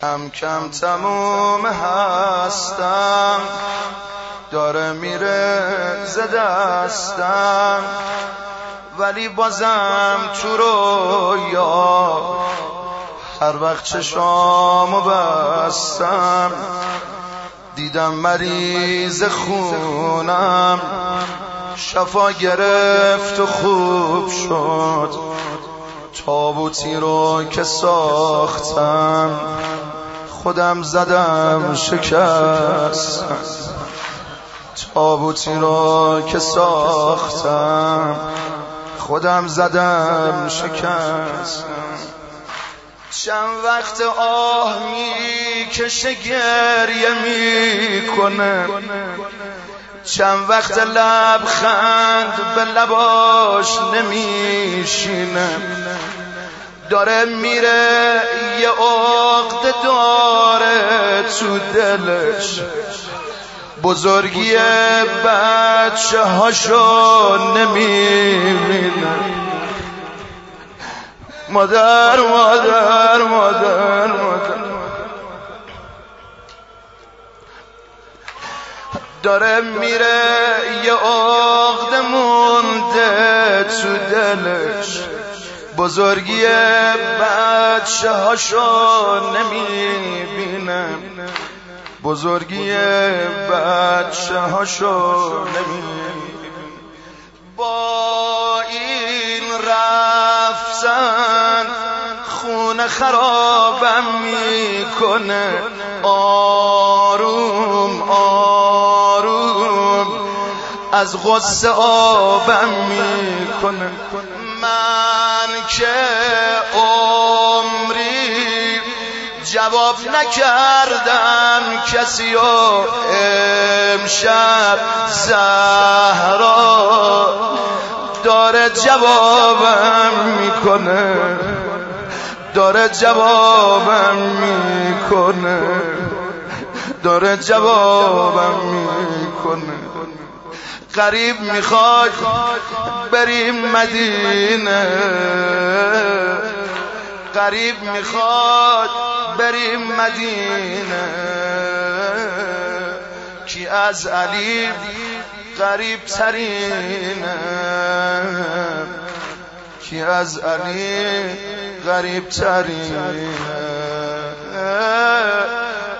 کم کم تموم هستم. داره میره زدستم ولی بازم تو یا هر وقت چشامو بستم دیدم مریض خونم. شفا گرفت و خوب شد. تابوتی رو که ساختم. خودم زدم شکست. تابوتی رو که ساختم خودم زدم شکست. چند وقت آه می کشه گریه می‌کنه. چند وقت لبخند به لباش نمیشینه. داره میره یه عقد داره تو دلش. بزرگی بچه هاشو نمی‌بینه. مادر مادر مادر مادر. داره میره یه عقد مونده تو دلش. بزرگی بچه هاشو نمی‌بینه بزرگی بچه هاشو نمی‌بینه با این رفتن خونه خرابم می‌کنه. آروم آروم از غصه آبم می‌کنه. جواب نکردم کسی و امشب زهرا داره جوابم می‌کنه داره جوابم می‌کنه داره جوابم می‌کنه. قریب می‌خواد بریم مدینه. قریب می‌خواد بریم مدینه. کی از علی قریب ترینه؟ کی از علی غریب ترینه؟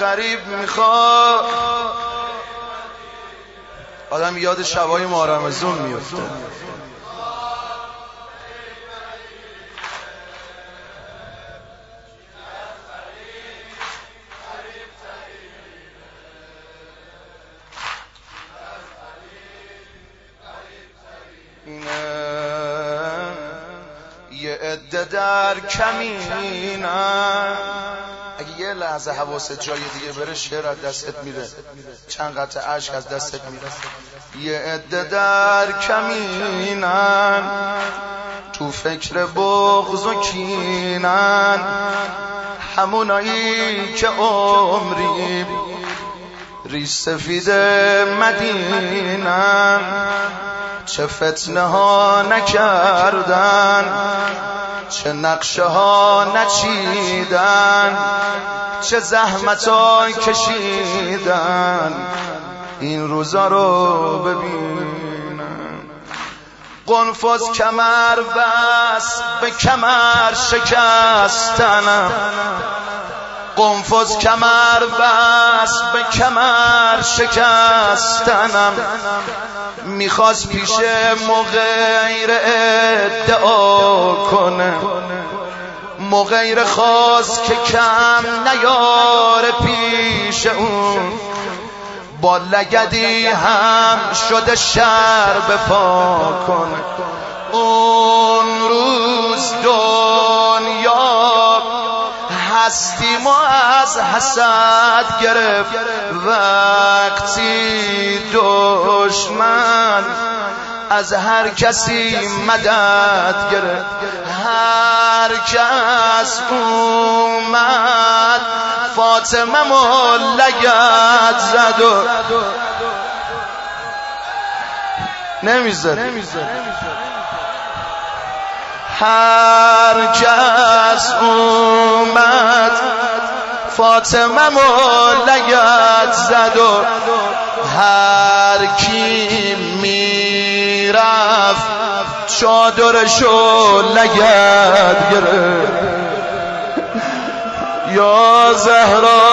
قریب می‌خواد آدم یاد شبای مارمزون میفته. عده در کمینم. اگه یه لحظه حواست جای دیگه بره شعر از دستت میره. چند قطع عشق از دستت میره. یه عده در کمینن. تو فکر بغض و کینن. همونایی که عمری ریش سفید مدینن. چه فتنه ها نکردن. چه نقشه ها نچیدن چه زحمت ها کشیدن این روزا رو ببینم قنفذ کمر بس به کمر شکستنم. قنفذ کمر بس به کمر شکستنم. می‌خواست پیش مغیر ادعا کنه. مغیر خواست که کم نیار پیش اون با لگدی هم شده شر بپا کنه. اون روز دنیا هستی ما از حسد گرفت. وقتی دشمن از هر کسی مدد گرفت. هر کس اومد فاطمه ملگت زد و نمی‌زد. هر کس اومد فاطمه لگت زد و هر کی می‌رفت چادرشو لگت گرفت. یا زهرا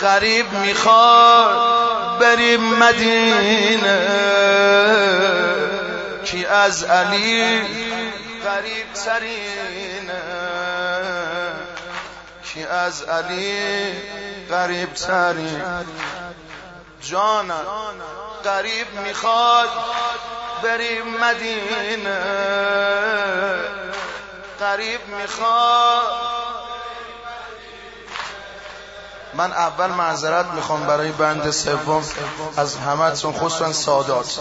قریب می‌خواد بریم مدینه. کی از علی قریب ترینه. کی از علی قریب ترین جانا قریب می‌خواد بریم مدینه. قریب می‌خواد من اول معذرت می‌خوام برای بند سوم از همتون خصوصا سادات.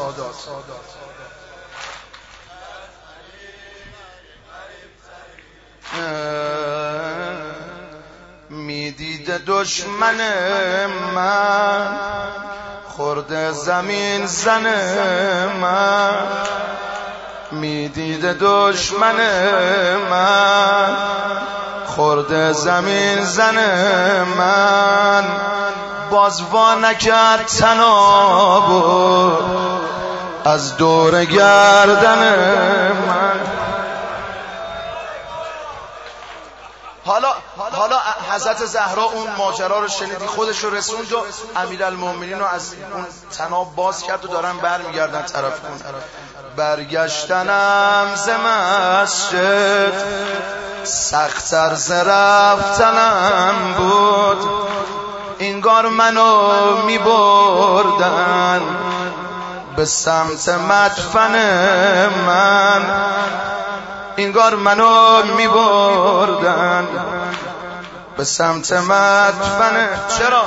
می‌دید دشمن من خورده زمین زن من. می‌دید دشمن من خورده زمین زن من. باز وا نکرد تنابو از دور گردن من. حالا حالا حضرت زهرا اون ماجرا رو شنیدی خودش رو رسوند و امیرالمومنین رو از اون تناب باز کرد و دارن برمیگردن طرف کن برگشتنم ز مسجد. سختر ز رفتنم بود. اینگار منو می بردن به سمت مدفن من. اینگار منو می بردن به سمت مدفن. چرا؟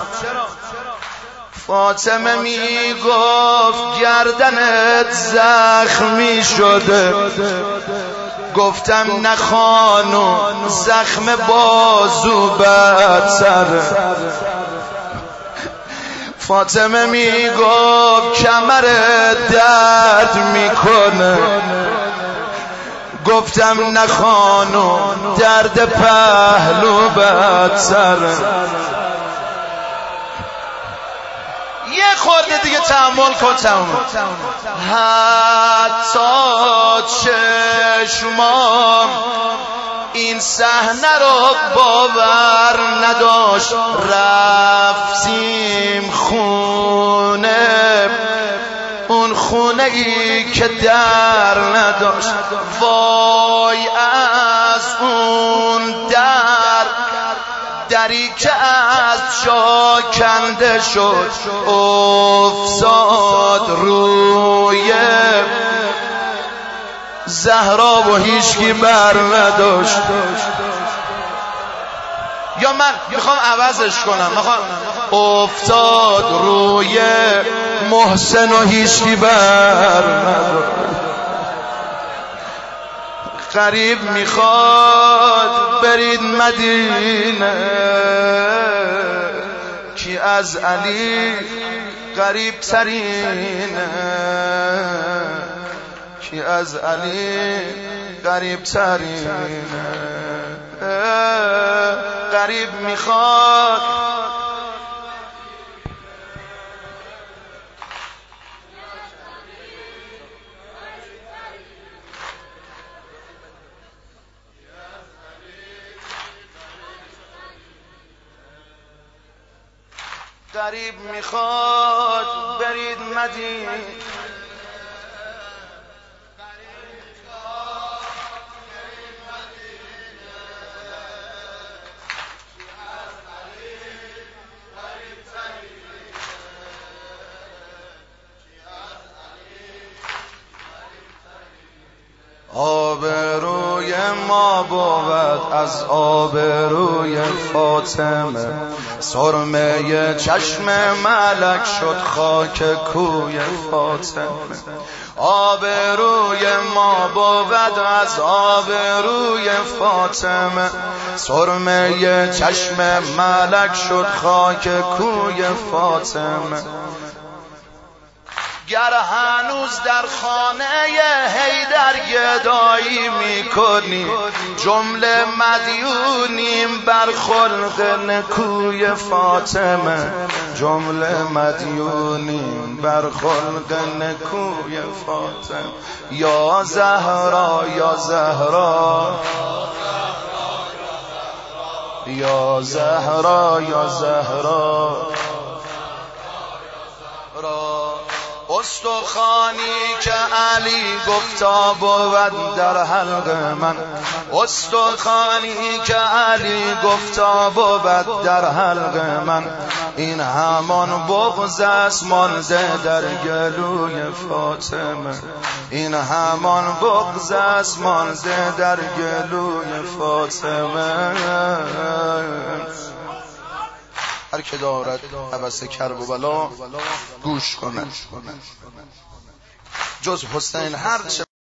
فاطمه می گفت گردنت زخمی شده. گفتم نه خانو زخم بازو بد سر. فاطمه می گفت کمر درد می‌کنه. گفتم نه خانو درد پهلو بد سر. یه خورده دیگه تحمل کن تموم حتی چشمام. این صحنه رو باور نداشت. رفتیم خونه. اون خونه ای که در نداشت. وای از اون در. دری که از جا کنده شد افتاد روی زهرا و هیچکی بر نداشت. یا من می‌خوام عوضش کنم می‌خوام. افتاد روی محسن و هیچکی بر قریب می‌خواد برید مدینه. کی از علی قریب ترینه؟ کی از علی قریب ترینه؟ قریب می‌خواد قریب می‌خواد برید مدینه. آبروی ما بود از آبروی فاطمه. سرمه چشم ملک شد خاک کوی فاطمه. آبروی ما بود از آبروی فاطمه. سرمه چشم ملک شد خاک کوی فاطمه. گر هنوز در خانه گدایی می‌کنی. جمله مدیونیم بر خلق نکوی فاطمه. جمله مدیونیم بر خلق نکوی فاطمه. یا زهرا یا زهرا. یا زهرا یا زهرا. استخانی که علی گفتا بود در حلق من. استخانی که علی گفتا بود در حلق من. این همان بغز است مانده در گلوی فاطمه. این همان بغز است مانده در گلوی فاطمه. هر که دارد عبس کرب و بلا گوش کنه. جز حسین هر چه